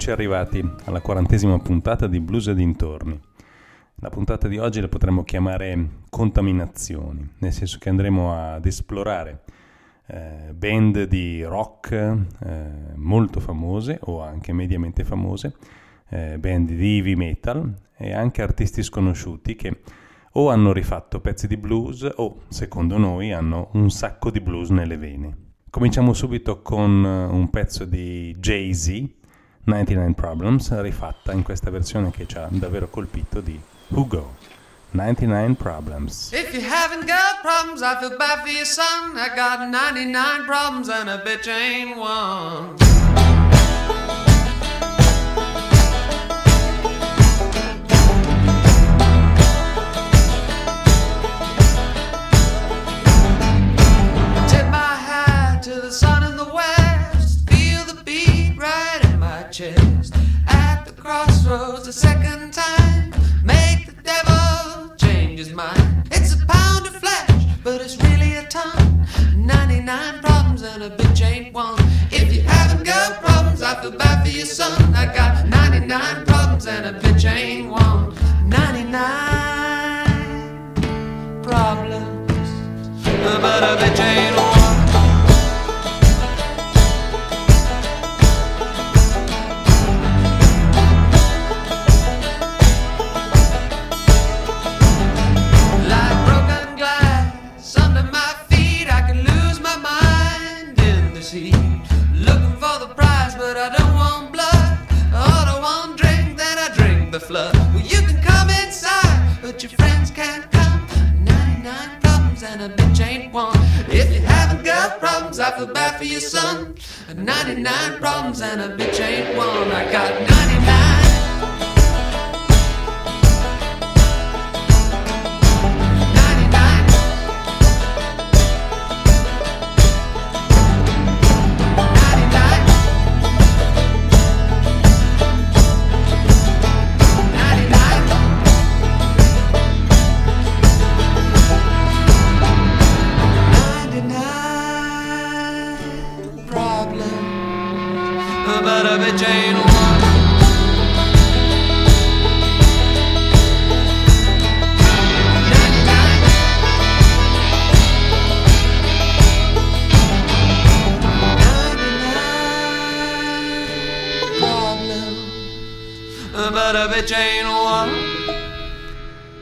Eccoci arrivati alla quarantesima puntata di Blues e dintorni. La puntata di oggi la potremmo chiamare contaminazioni, nel senso che andremo ad esplorare eh, band di rock eh, molto famose o anche mediamente famose, eh, band di heavy metal e anche artisti sconosciuti che o hanno rifatto pezzi di blues o, secondo noi, hanno un sacco di blues nelle vene. Cominciamo subito con un pezzo di Jay-Z 99 Problems, rifatta in questa versione che ci ha davvero colpito di Hugo. 99 Problems. If you haven't got problems, I feel bad for your son. I got 99 problems and a bitch ain't one. A second time. Make the devil change his mind. It's a pound of flesh, but it's really a ton. 99 problems and a bitch ain't one. If you haven't got problems, I feel bad for your son. I got 99 problems and a bitch ain't one. 99 problems, but a bitch ain't one. 99 problems and a bitch ain't one. I got 99.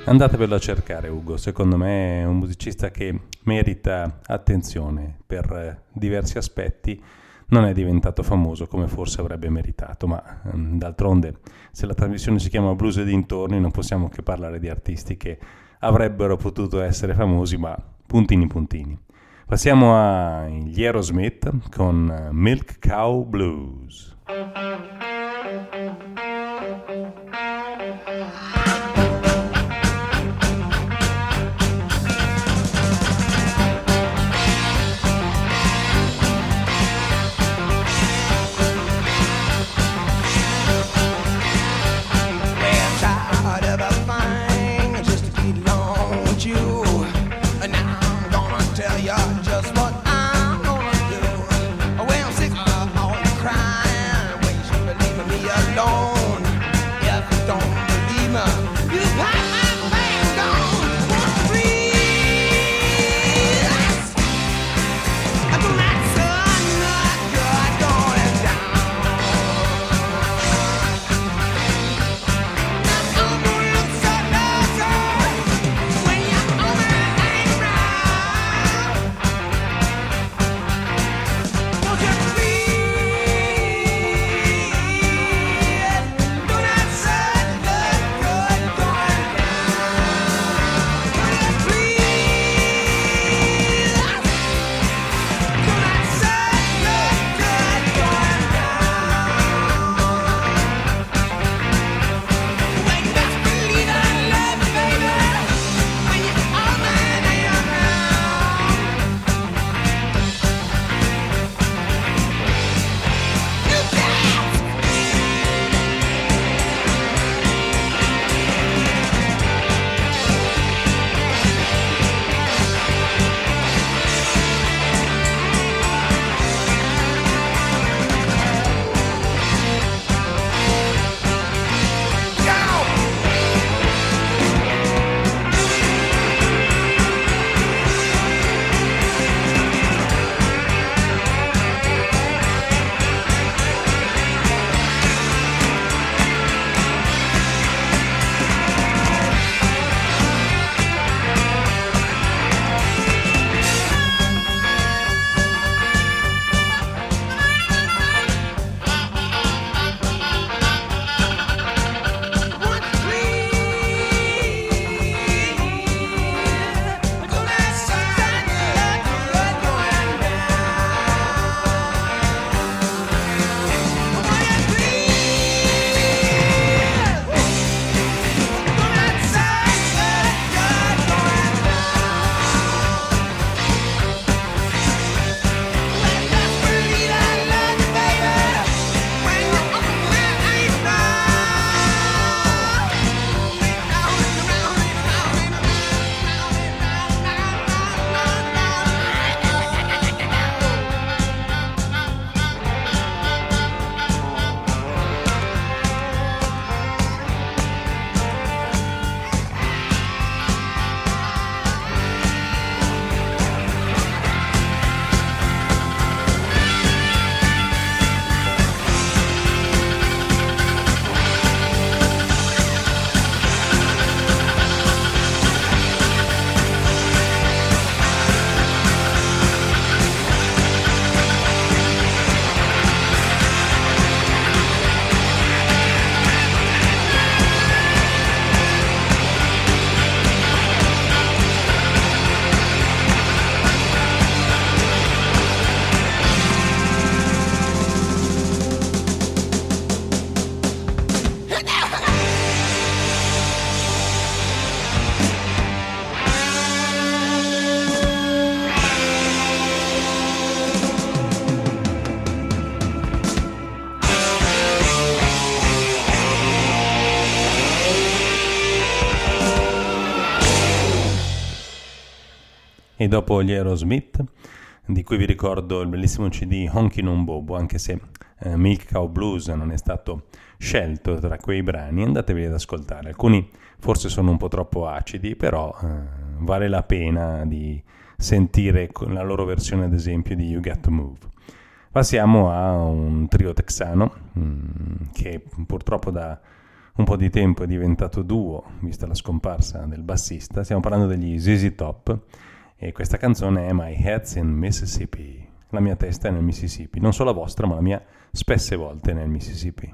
Andatevelo a cercare Ugo, secondo me è un musicista che merita attenzione per eh, diversi aspetti. Non è diventato famoso come forse avrebbe meritato, ma ehm, d'altronde se la trasmissione si chiama Blues e dintorni non possiamo che parlare di artisti che avrebbero potuto essere famosi, ma puntini puntini. Passiamo agli Aerosmith con Milk Cow Blues. E dopo gli Aerosmith, di cui vi ricordo il bellissimo CD Honky Non Bobo, anche se eh, Milk Cow Blues non è stato scelto tra quei brani, andatevi ad ascoltare. Alcuni forse sono un po' troppo acidi, però eh, vale la pena di sentire la loro versione, ad esempio, di You Got to Move. Passiamo a un trio texano mm, che purtroppo da un po' di tempo è diventato duo, vista la scomparsa del bassista. Stiamo parlando degli ZZ Top e questa canzone è My Head's in Mississippi. La mia testa è nel Mississippi, non solo la vostra, ma la mia spesse volte nel Mississippi.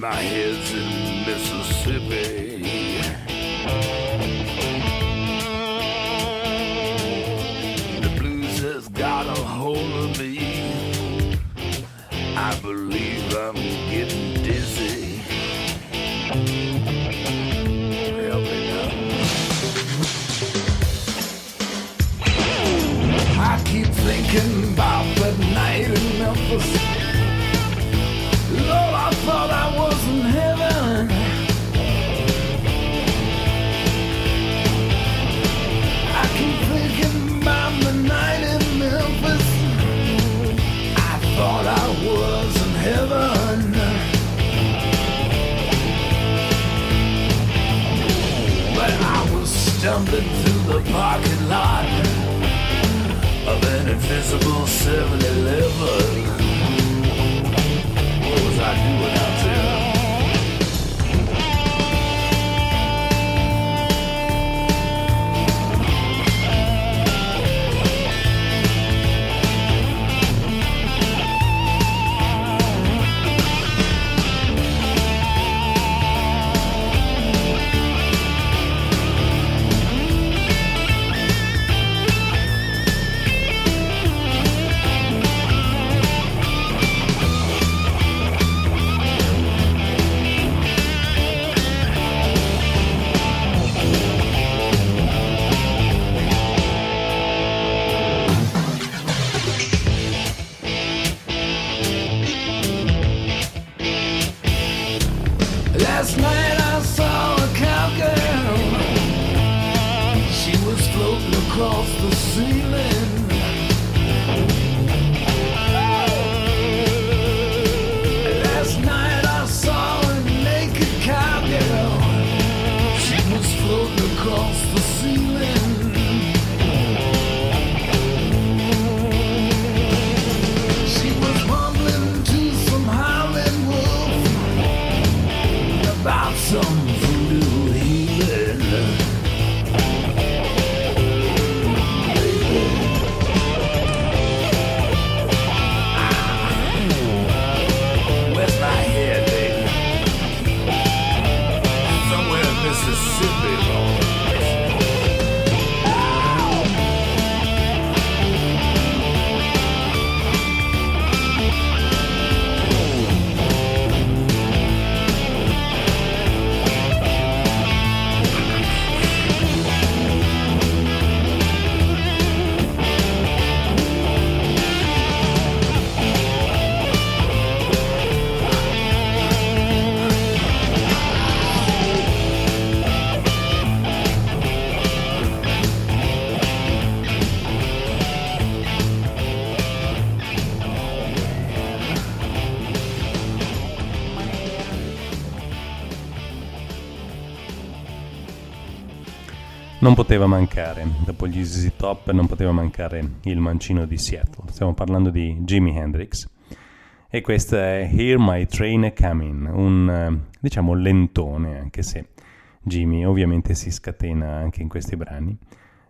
My head's in the parking lot of an invisible 7-Eleven. What was I doing poteva mancare, dopo gli ZZ Top non poteva mancare il mancino di Seattle. Stiamo parlando di Jimi Hendrix. E questo è Here My Train Coming, un eh, diciamo lentone, anche se Jimmy ovviamente si scatena anche in questi brani,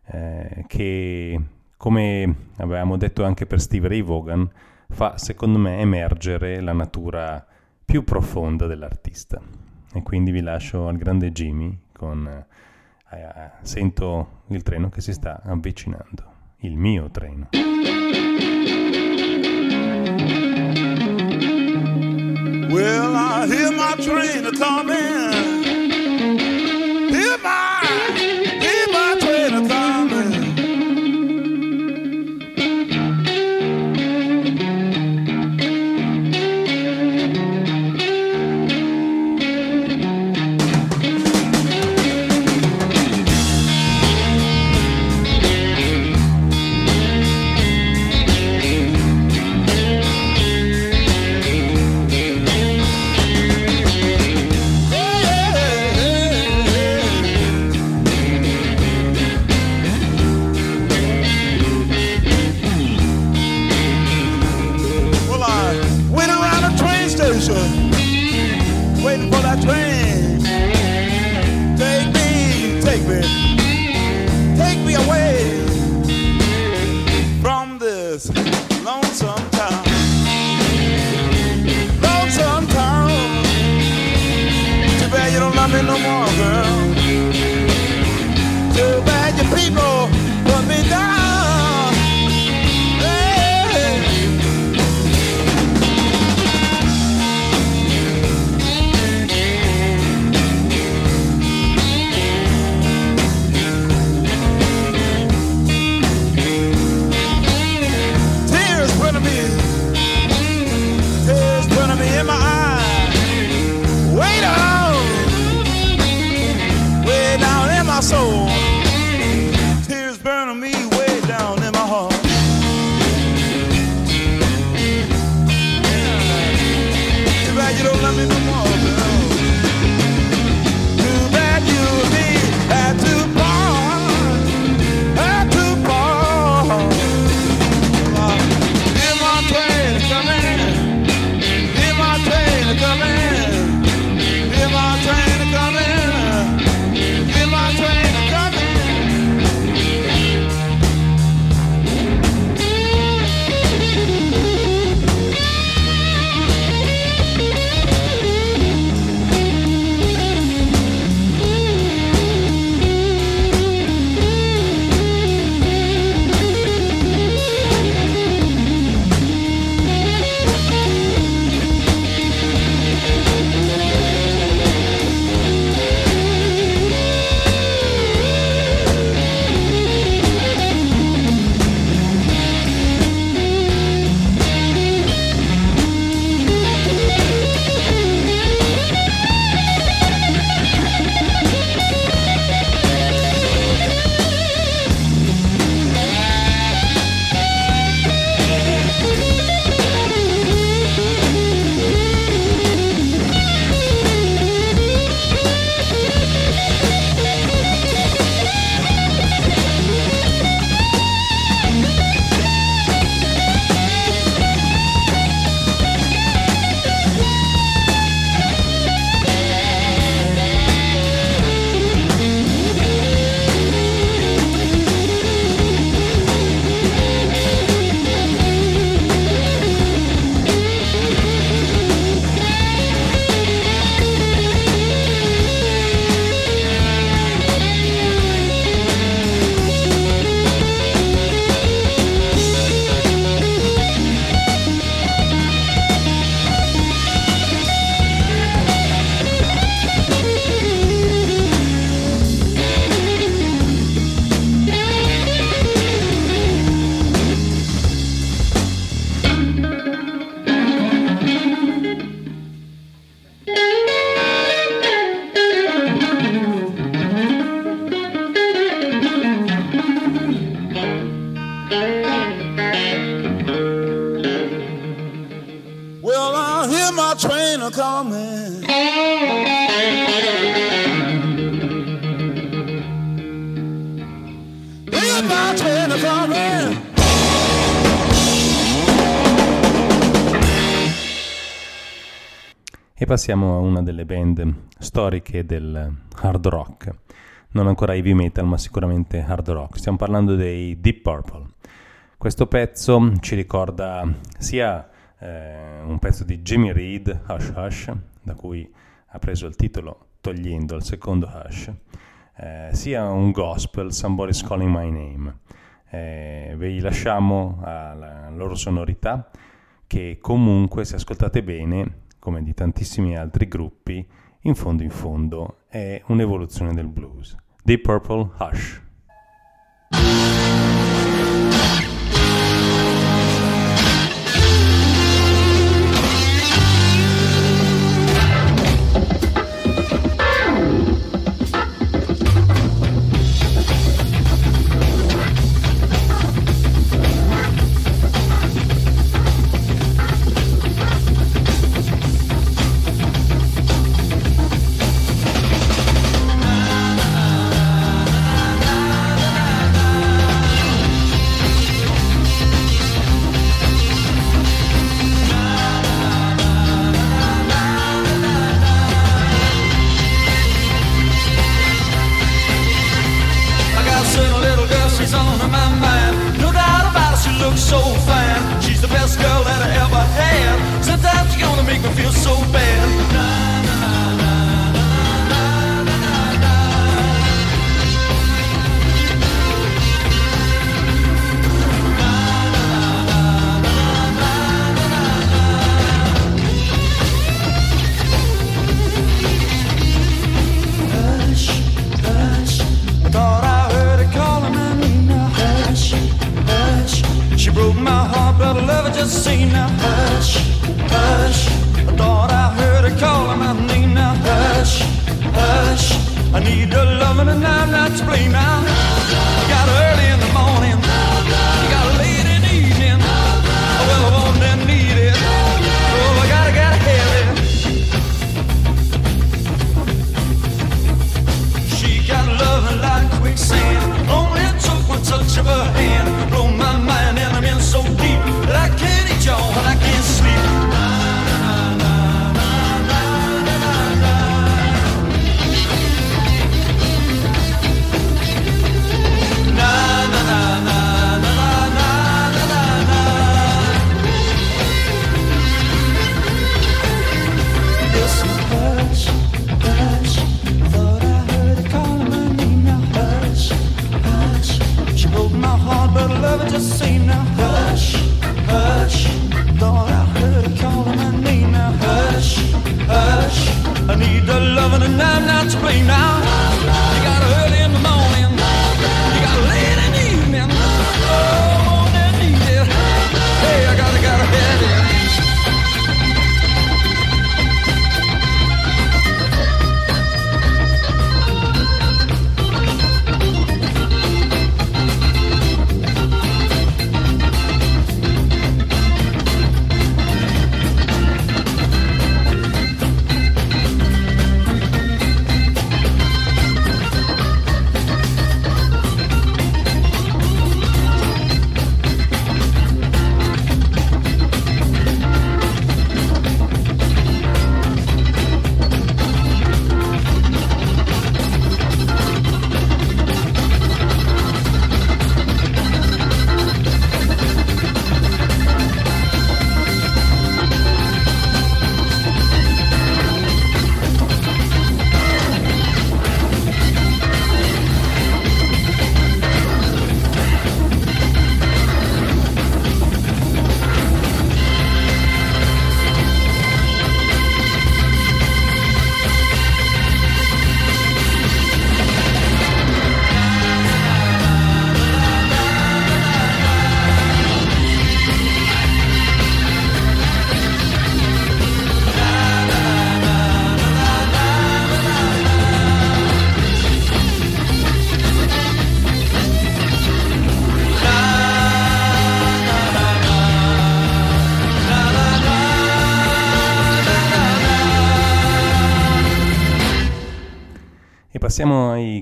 eh, che come avevamo detto anche per Steve Ray Vaughan, fa secondo me emergere la natura più profonda dell'artista. E quindi vi lascio al grande Jimmy con... Eh, eh, eh, sento il treno che si sta avvicinando, il mio treno. Well, I hear my train coming. passiamo a una delle band storiche del hard rock, non ancora heavy metal ma sicuramente hard rock, stiamo parlando dei Deep Purple. Questo pezzo ci ricorda sia eh, un pezzo di Jimmy Reed, Hush Hush, da cui ha preso il titolo togliendo il secondo Hush, eh, sia un gospel, Somebody's Calling My Name. Eh, vi lasciamo alla loro sonorità che comunque se ascoltate bene come di tantissimi altri gruppi, in fondo in fondo è un'evoluzione del blues. Deep Purple Hush.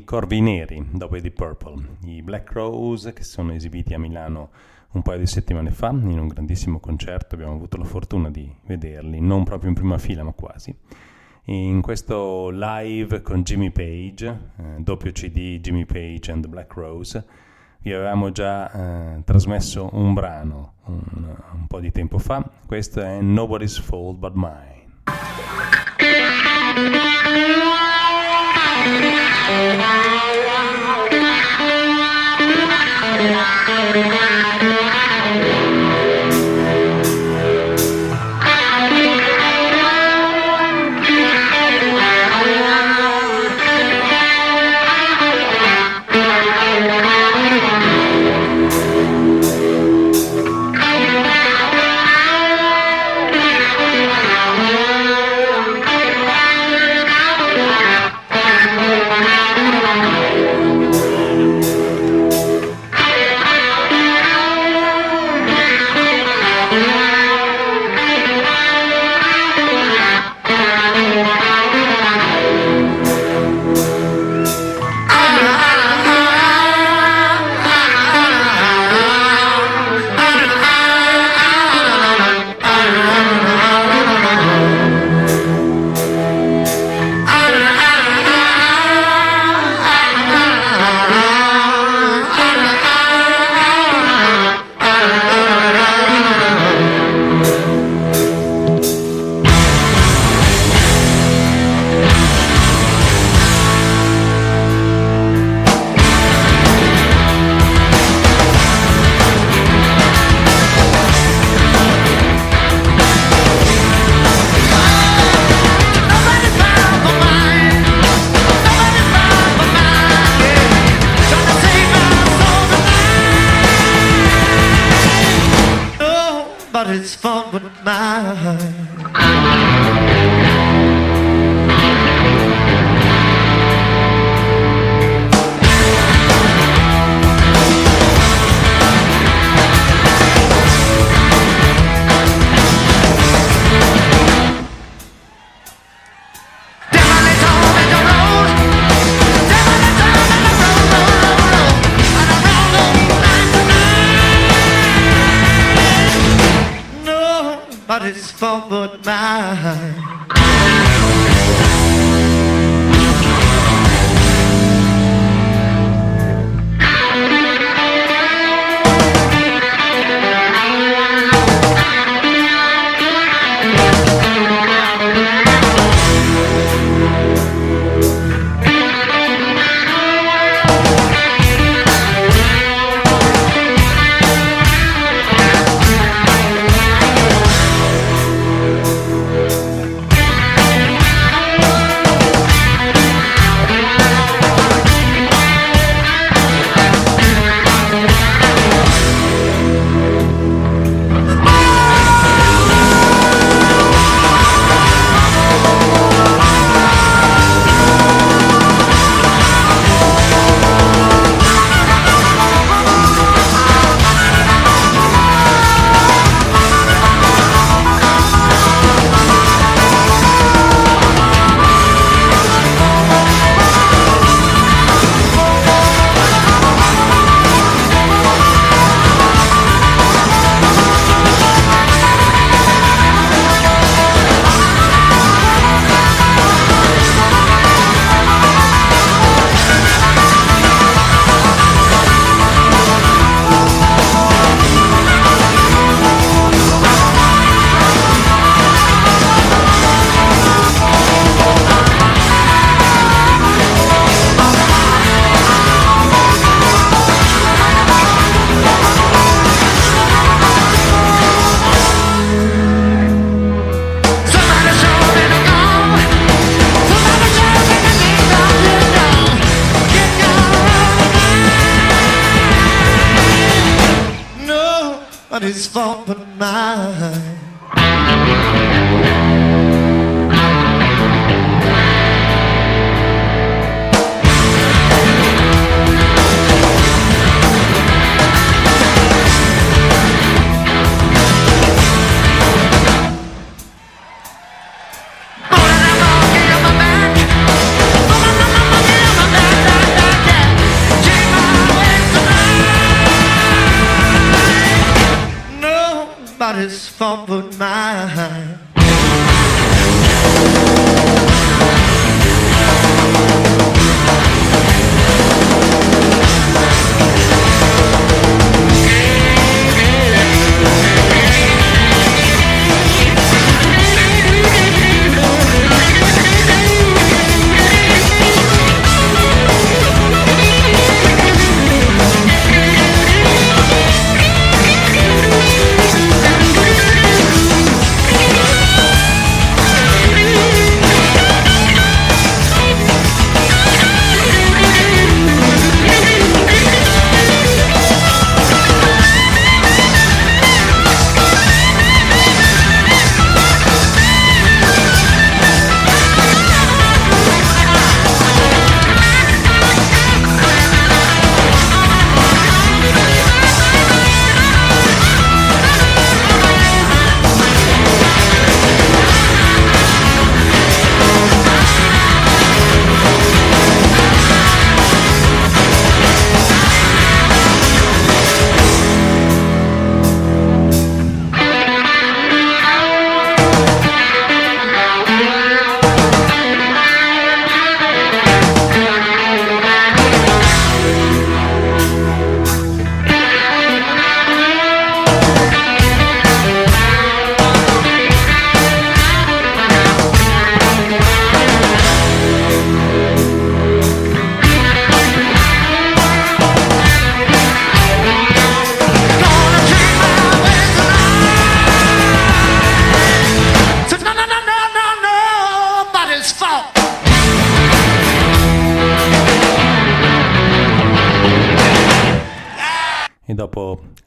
Corvi Neri dopo i Deep Purple, i Black Rose che sono esibiti a Milano un paio di settimane fa in un grandissimo concerto, abbiamo avuto la fortuna di vederli, non proprio in prima fila ma quasi. In questo live con Jimmy Page, eh, doppio CD Jimmy Page and the Black Rose, vi avevamo già eh, trasmesso un brano un, un po' di tempo fa. Questo è Nobody's Fault But Mine. Nobody's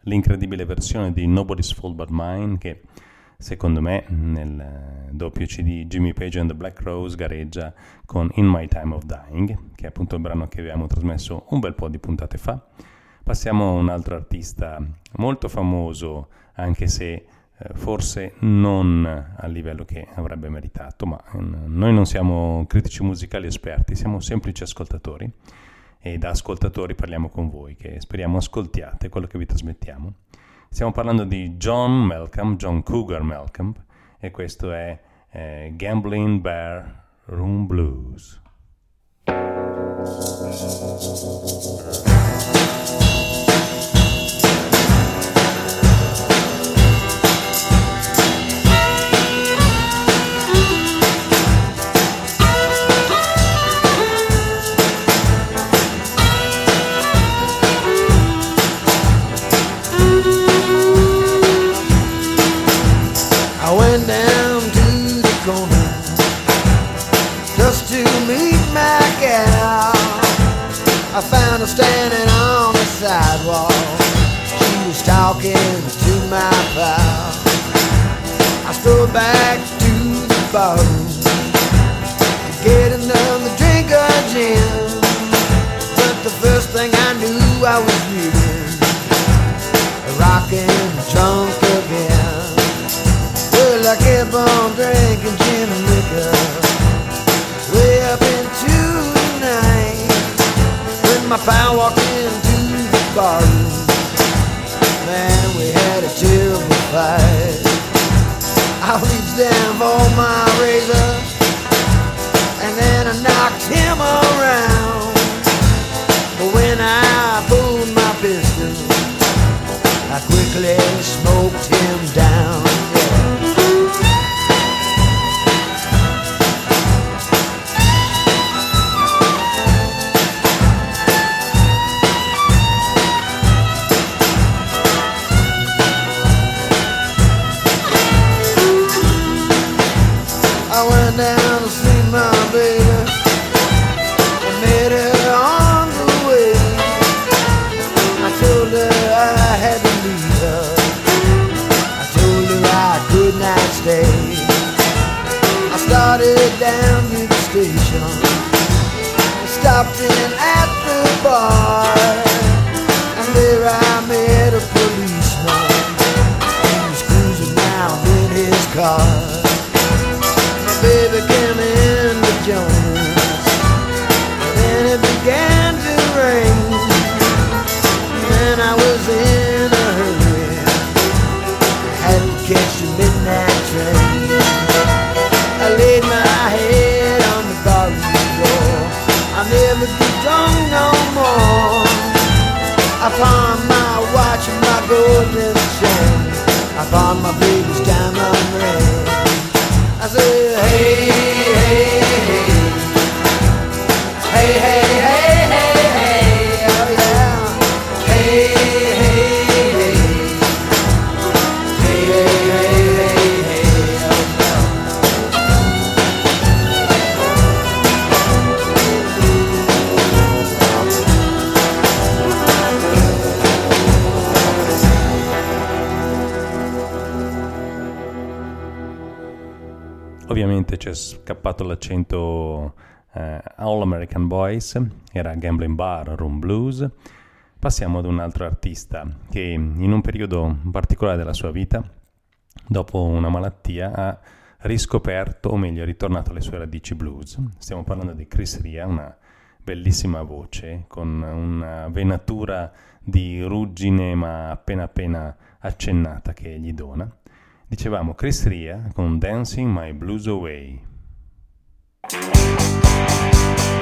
l'incredibile versione di Nobody's Fault But Mine, che secondo me nel doppio CD Jimmy Page and the Black Rose gareggia con In My Time of Dying, che è appunto il brano che abbiamo trasmesso un bel po' di puntate fa. Passiamo a un altro artista molto famoso, anche se eh, forse non a livello che avrebbe meritato, ma eh, noi non siamo critici musicali esperti, siamo semplici ascoltatori e da ascoltatori parliamo con voi, che speriamo ascoltiate quello che vi trasmettiamo. Stiamo parlando di John Malcolm, John Cougar Malcolm, e questo è eh, Gambling Bear Room Blues. I found her standing on the sidewalk. She was talking to my pal. I strolled back to the bar to get another drink of gin. But the first thing I knew, I was reading, rocking drunk again. Well, I kept on drinking my pal walked into the bar man, we had a terrible fight. I reached down for my scappato l'accento eh, All American Boys, era Gambling Bar, Room Blues. Passiamo ad un altro artista che in un periodo particolare della sua vita, dopo una malattia, ha riscoperto, o meglio, è ritornato alle sue radici blues. Stiamo parlando di Chris Ria, una bellissima voce con una venatura di ruggine ma appena appena accennata che gli dona. Dicevamo Chris Ria con Dancing My Blues Away. Música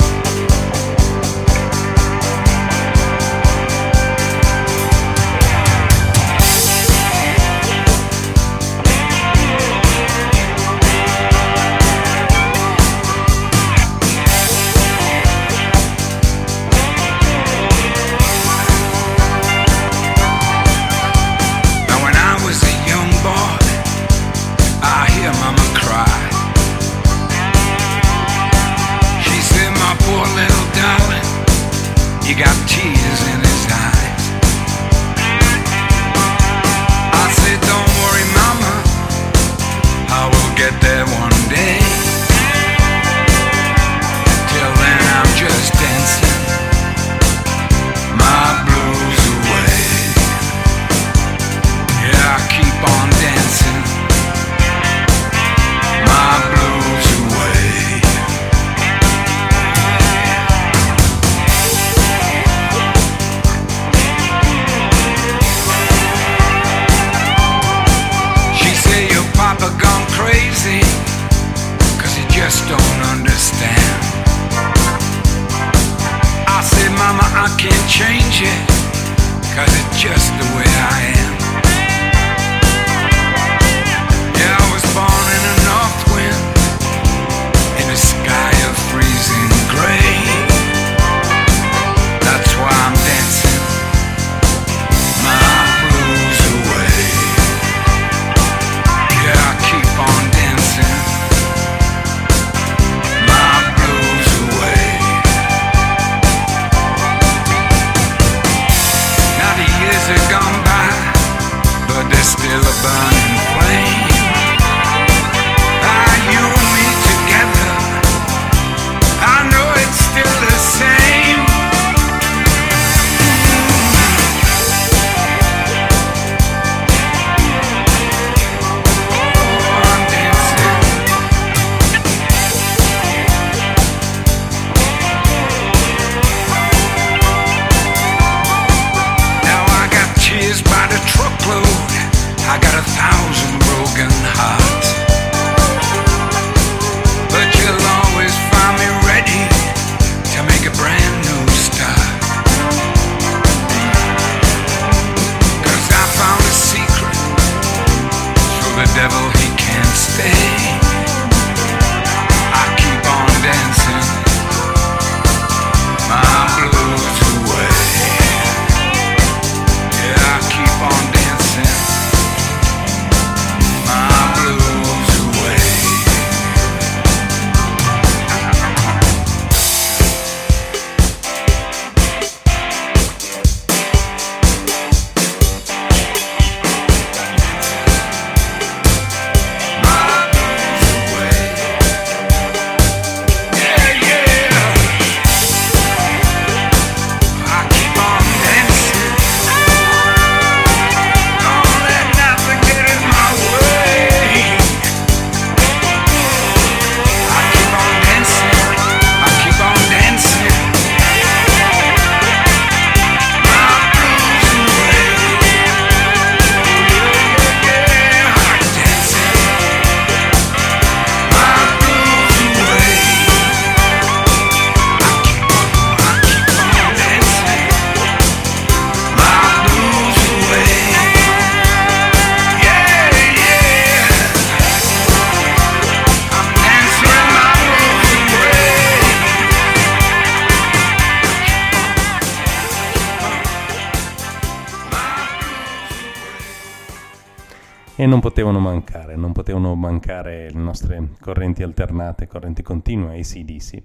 non potevano mancare, non potevano mancare le nostre correnti alternate, correnti continue, ACDC.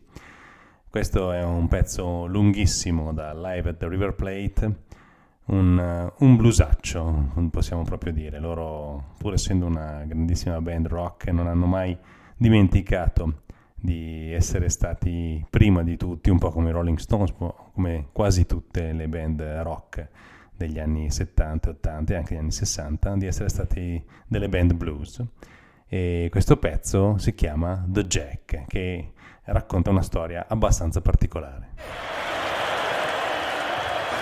Questo è un pezzo lunghissimo da Live at the River Plate, un, un bluesaccio, possiamo proprio dire. Loro, pur essendo una grandissima band rock, non hanno mai dimenticato di essere stati prima di tutti, un po' come i Rolling Stones, come quasi tutte le band rock degli anni 70, 80 e anche degli anni 60, di essere stati delle band blues. E questo pezzo si chiama The Jack, che racconta una storia abbastanza particolare.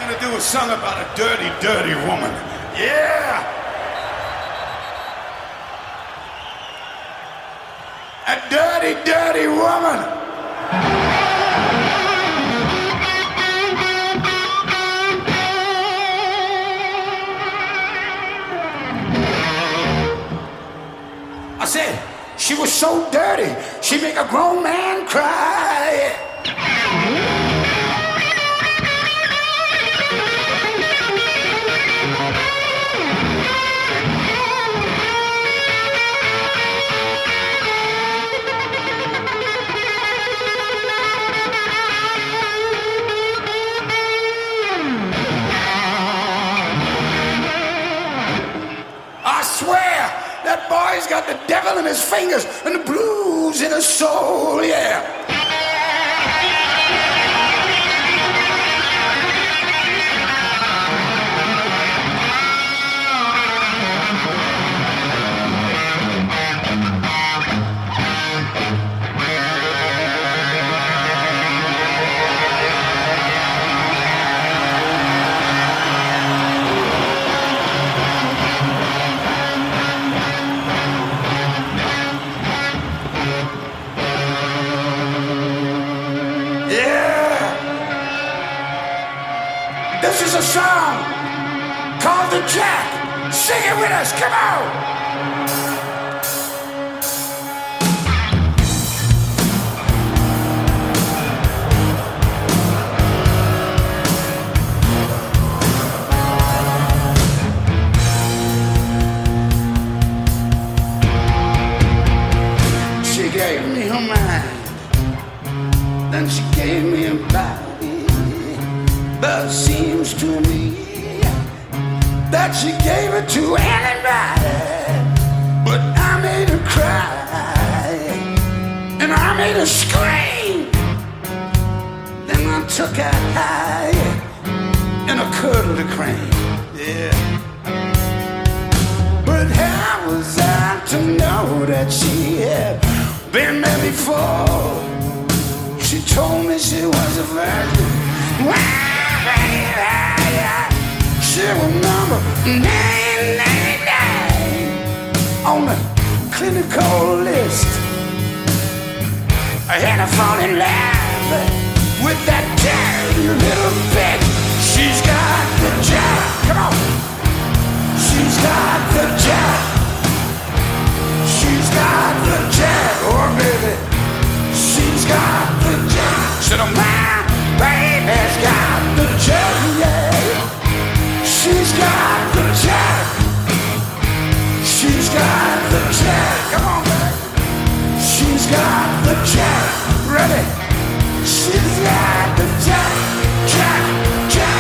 I'm gonna do a song about a dirty, dirty woman. Yeah! A dirty, dirty woman. I said, she was so dirty, she make a grown man cry. Boy's got the devil in his fingers and the blues in his soul, Yeah! This is a song called The Jack. Sing it with us, come on! Then gave me a body. But seems to me that she gave it to anybody. But I made her cry, and I made her scream. Then I took her high, and I cuddled a crane. Yeah. But how was I to know that she had been there before? She told me she was a virgin. She was number 999 on the clinical list. I had to fall in love with that dirty little bitch. She's got the job. Come on. She's got the jack. She's got the jack. Oh, baby. She's got the jack. Said, my baby's got the jack. Yeah. She's got the jack. She's got the. Come on, baby. She's got the jack. Ready? She's got the. Jack. Jack.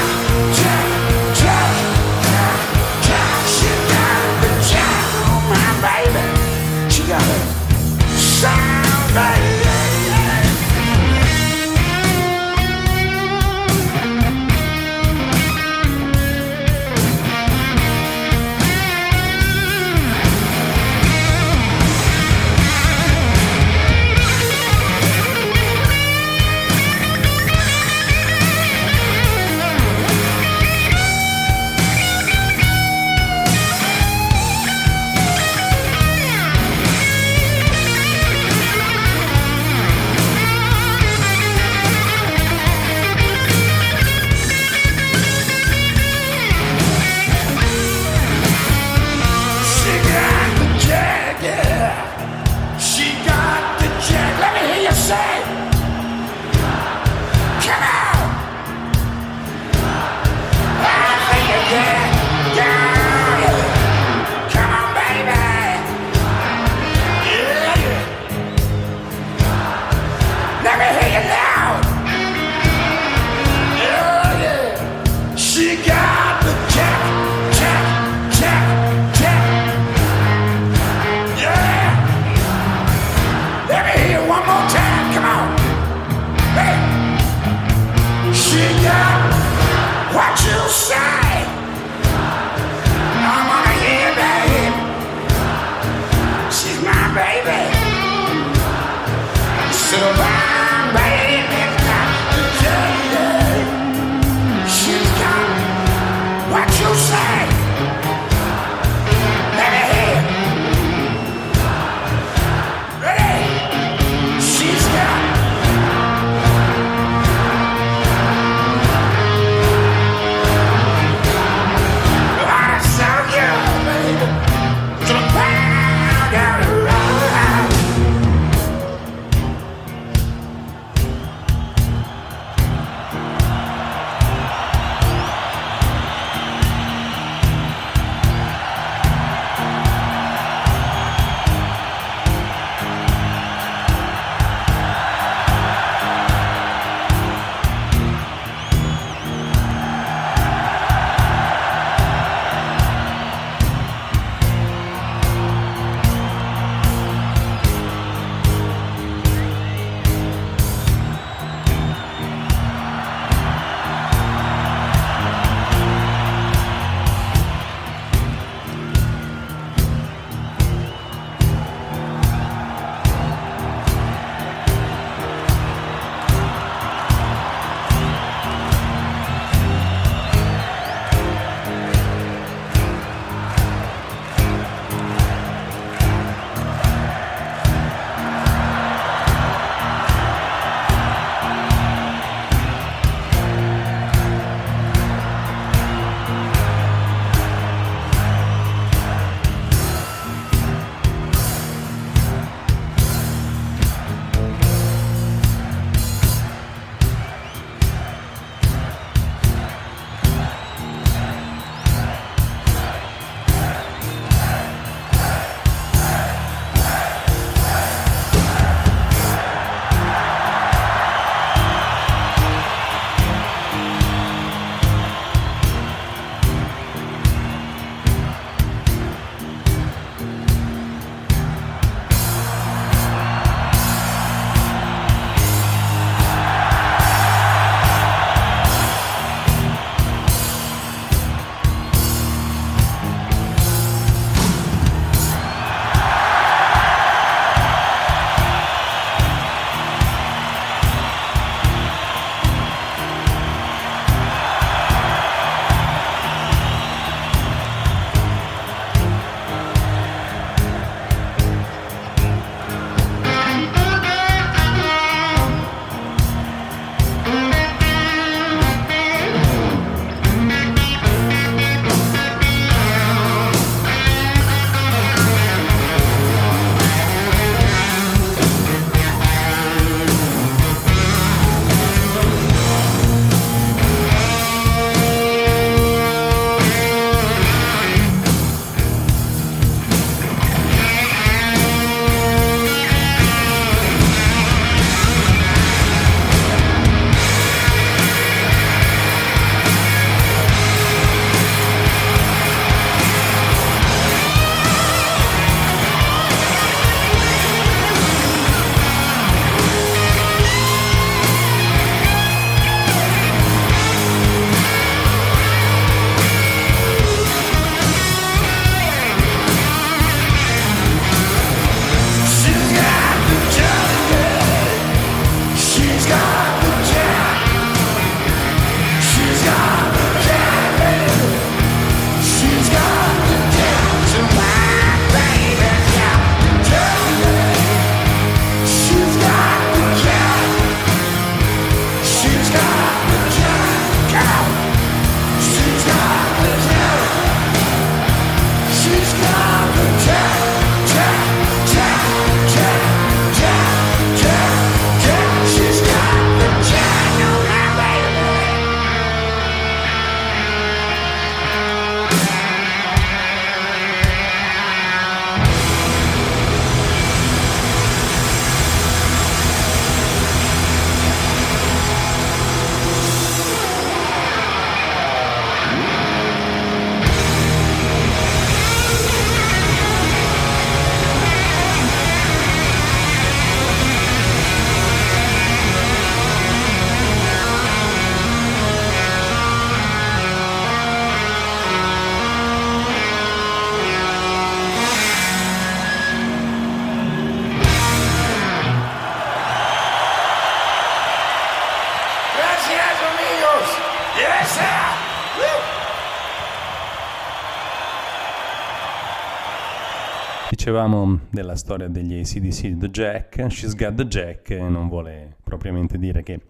Dicevamo della storia degli ACDC The Jack, She's Got the Jack, non vuole propriamente dire che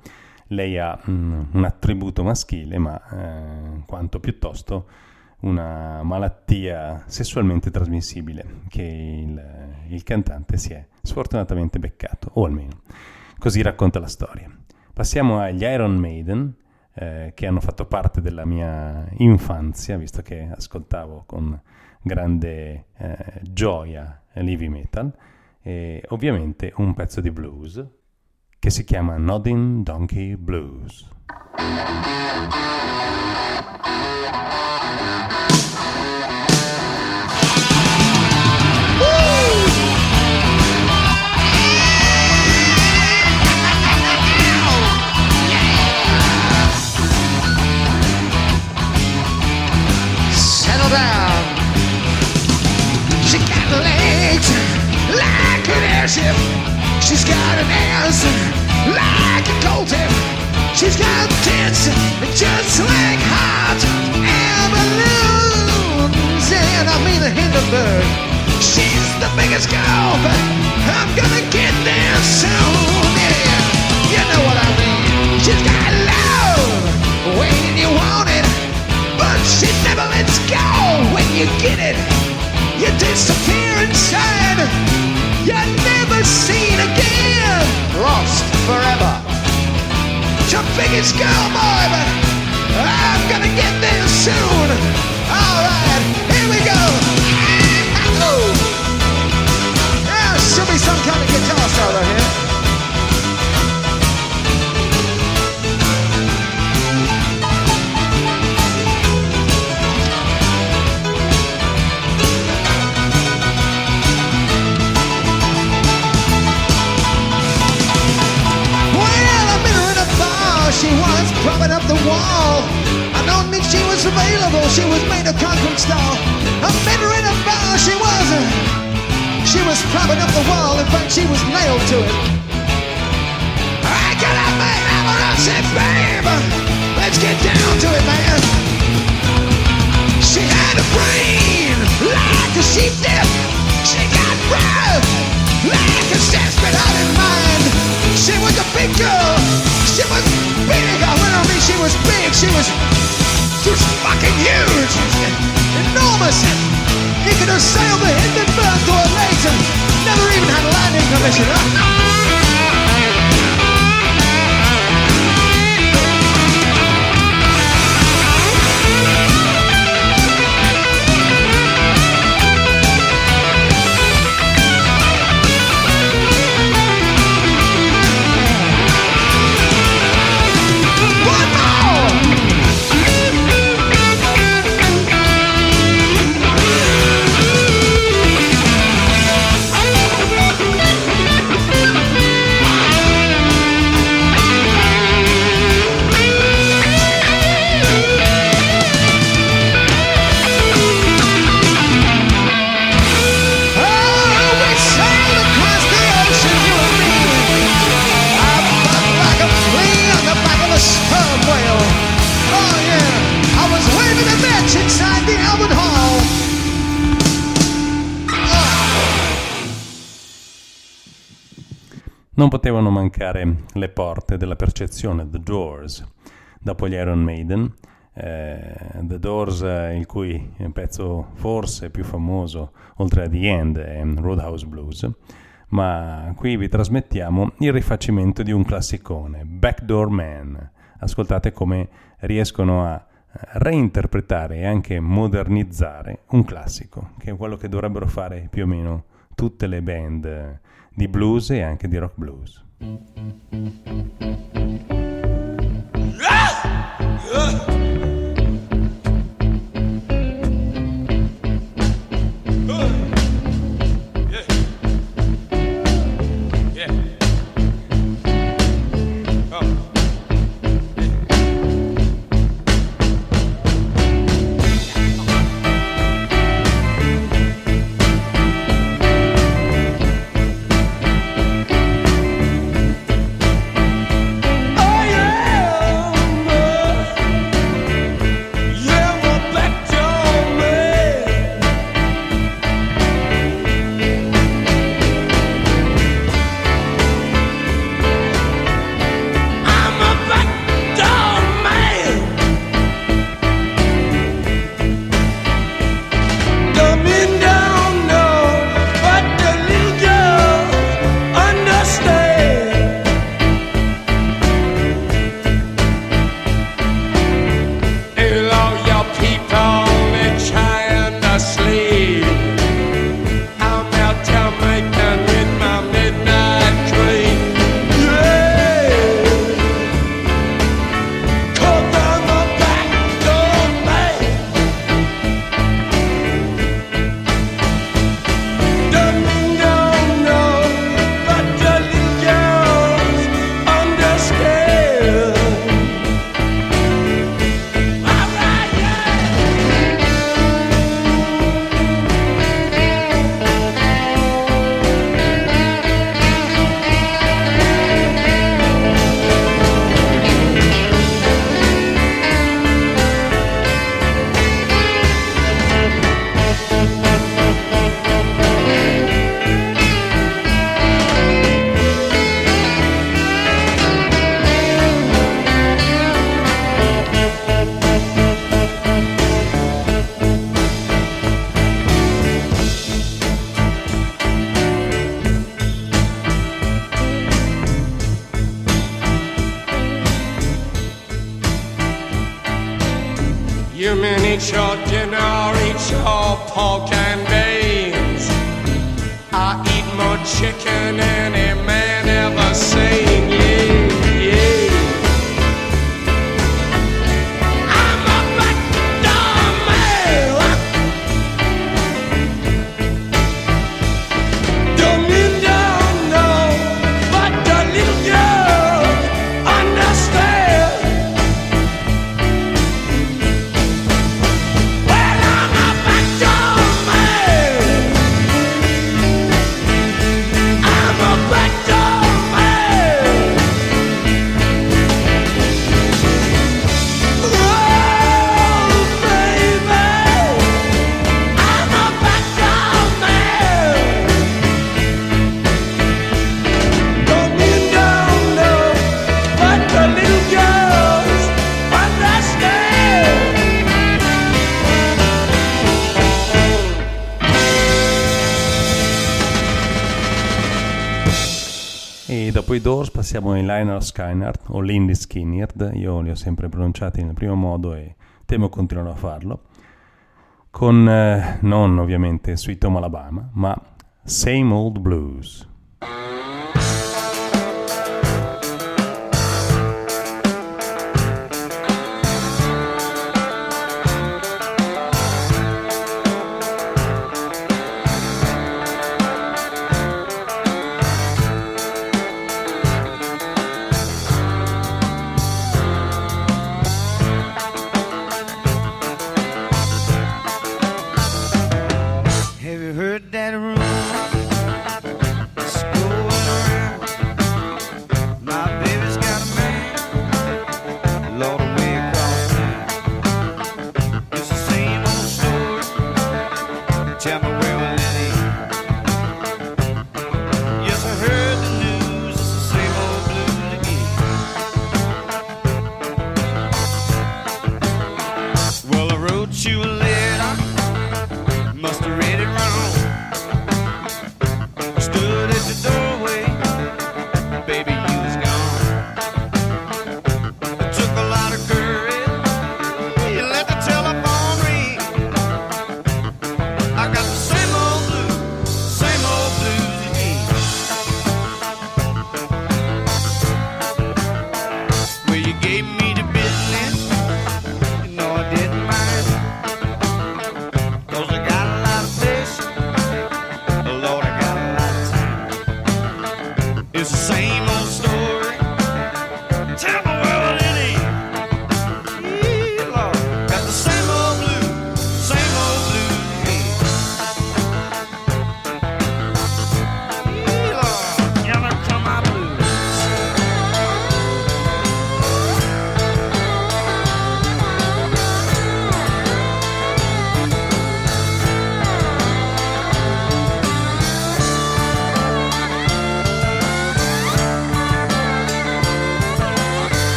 lei ha mm, un attributo maschile, ma eh, quanto piuttosto una malattia sessualmente trasmissibile che il, il cantante si è sfortunatamente beccato, o almeno così racconta la storia. Passiamo agli Iron Maiden, eh, che hanno fatto parte della mia infanzia, visto che ascoltavo con grande eh, gioia l'heavy metal, e ovviamente un pezzo di blues che si chiama Nodding Donkey Blues. Down. Legs like an airship. She's got an ass like a cold tip. She's got tits just like hot air balloons. And I mean a Hindenburg. She's the biggest girl, but I'm gonna get there soon. Yeah, you know what I mean. She's got love when you want it. But she never lets go when you get it. You disappear inside. You're never seen again. Lost forever. Your biggest girl, boy, but I'm gonna get there soon. Alright, here we go. Oh. There should be some of propping up the wall. I don't think she was available. She was made of concrete stall. I met her in a bar. She was. uh, She was propping up the wall. In fact, she was nailed to it. I got my hammer and said, "Babe, let's get down to it, man." She had a brain like a sheep dip. She got breath like a desperate out in mind. She was a big girl. She was She was big. She was. She was fucking huge. Enormous. You could have sailed the Hindenburg to her legs and never even had a landing permission. Non potevano mancare le porte della percezione, The Doors, dopo gli Iron Maiden. eh, The Doors, eh, il cui pezzo forse più famoso, oltre a The End, è Roadhouse Blues. Ma qui vi trasmettiamo il rifacimento di un classicone, Backdoor Man. Ascoltate come riescono a reinterpretare e anche modernizzare un classico, che è quello che dovrebbero fare più o meno tutte le band di blues e anche di rock blues. Oh dopo i Doors passiamo in Lionel Skynard o Lindy Skinnerd, io li ho sempre pronunciati nel primo modo e temo continuerò a farlo, con eh, non ovviamente Sweet Home Alabama, ma Same Old Blues.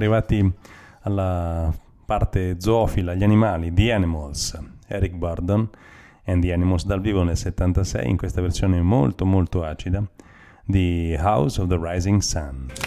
Arrivati alla parte zoofila, gli animali, The Animals, Eric Burdon and the Animals dal vivo nel 76 in questa versione molto molto acida di House of the Rising Sun.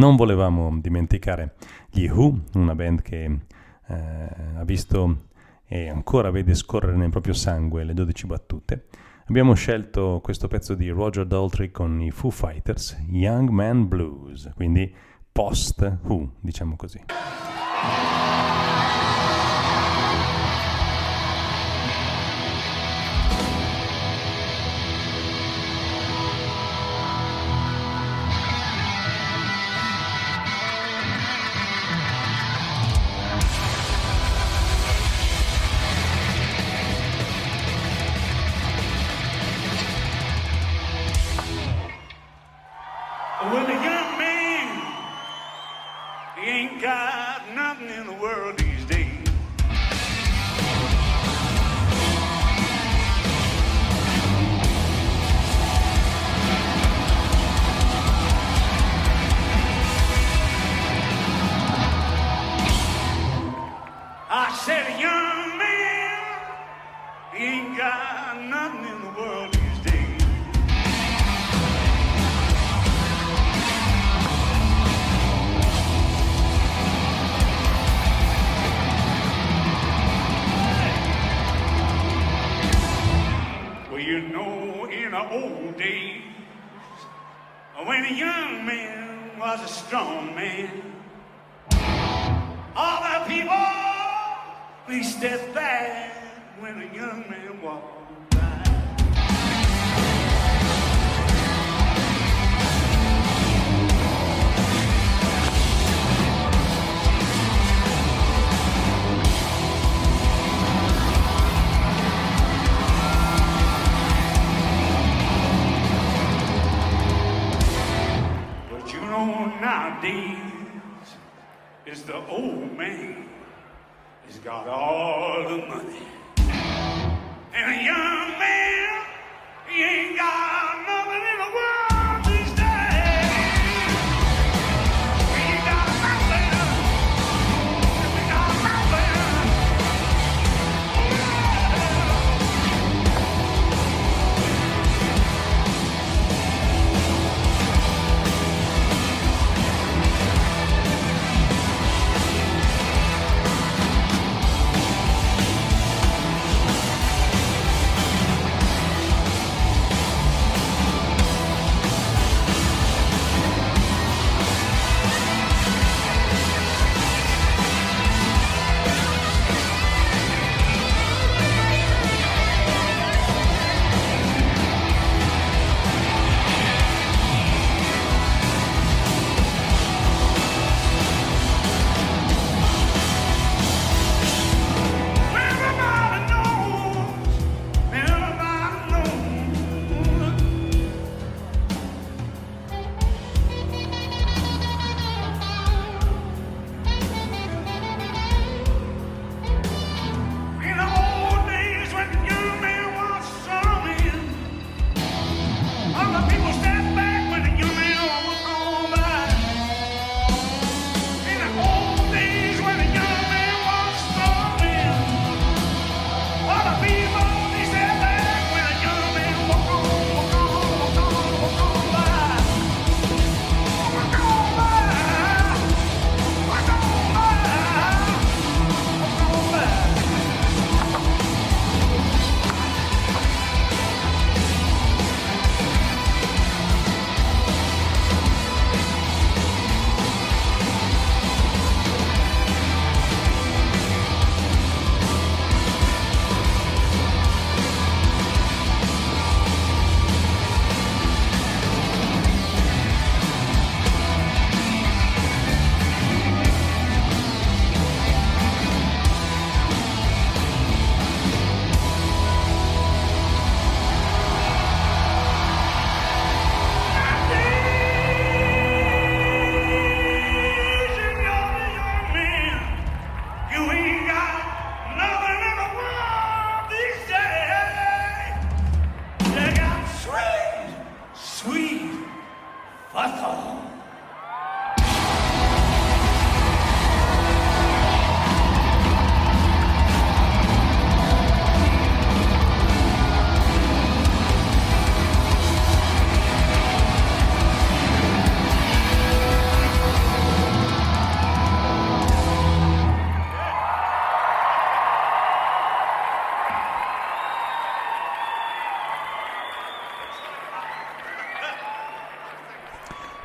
Non volevamo dimenticare gli Who, una band che eh, ha visto e ancora vede scorrere nel proprio sangue le 12 battute. Abbiamo scelto questo pezzo di Roger Daltrey con i Foo Fighters, Young Man Blues, quindi post Who, diciamo così. Ain't got nothing in the world you know, in the old days, when a young man was a strong man, all the people, we stepped back when a young man walked Nowadays is the old man. He's got all the money. And a young man, he ain't got nothing in the world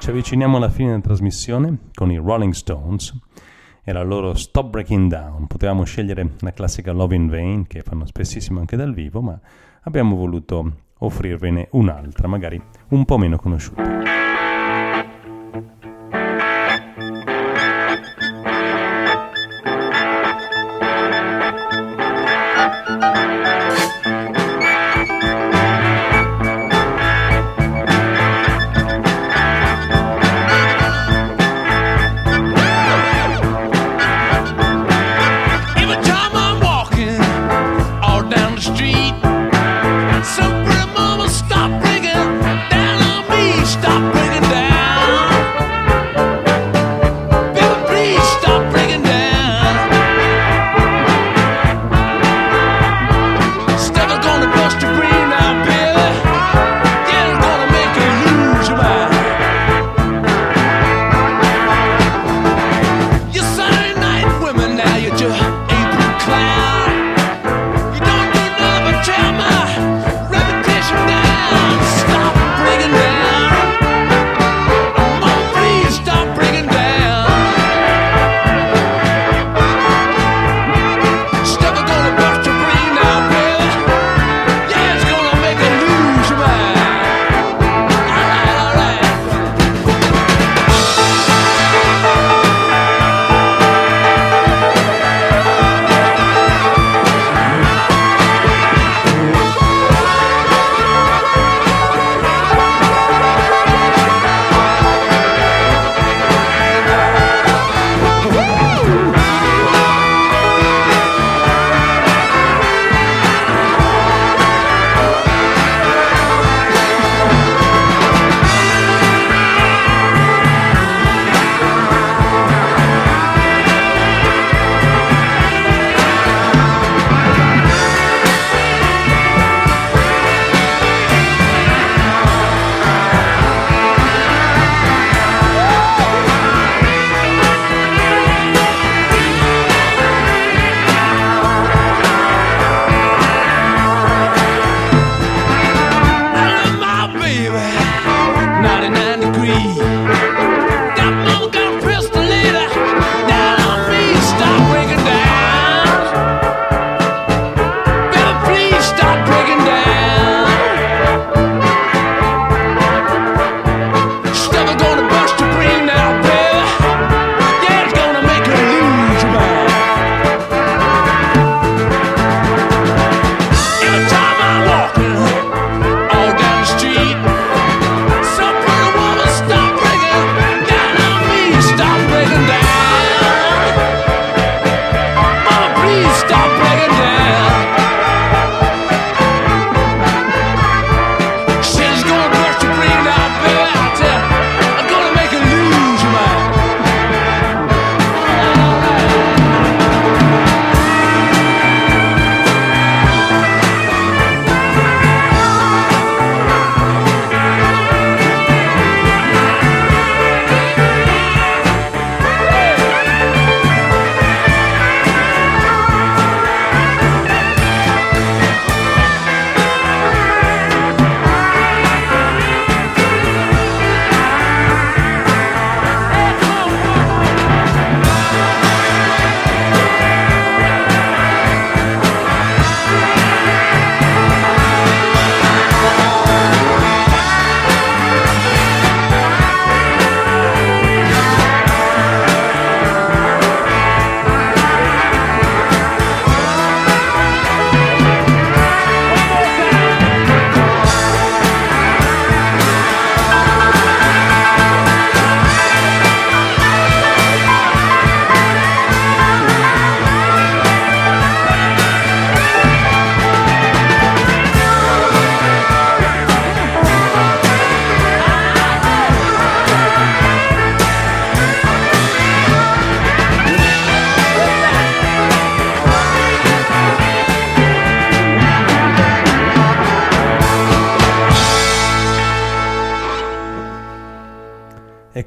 Ci avviciniamo alla fine della trasmissione con i Rolling Stones e la loro Stop Breaking Down. Potevamo scegliere la classica Love in Vain, che fanno spessissimo anche dal vivo, ma abbiamo voluto offrirvene un'altra, magari un po' meno conosciuta.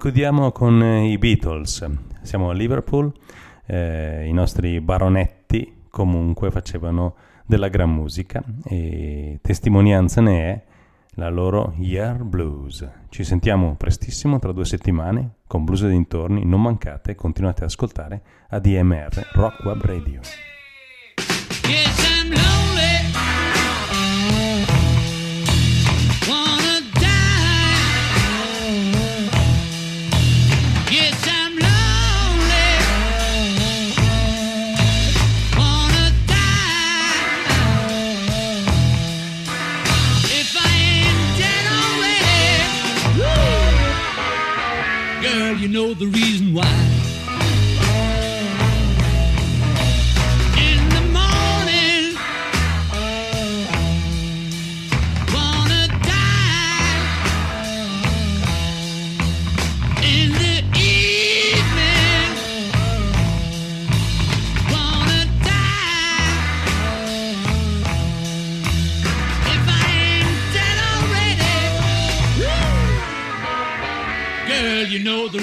Chiudiamo con eh, i Beatles. Siamo a Liverpool, eh, i nostri baronetti comunque facevano della gran musica e testimonianza ne è la loro Year Blues. Ci sentiamo prestissimo tra due settimane con Blues e dintorni, non mancate, continuate ad ascoltare ADMR Rock Web Radio. Yes, you know the reason why. In the morning, wanna die. In the evening, wanna die. If I ain't dead already, girl, you know the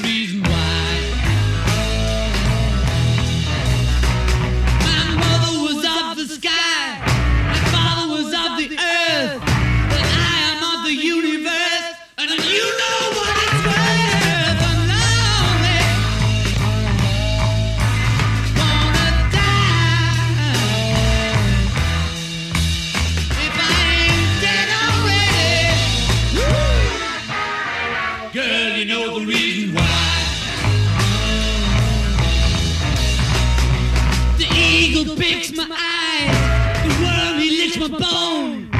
eagle picks my eye. The worm, he licks my bone.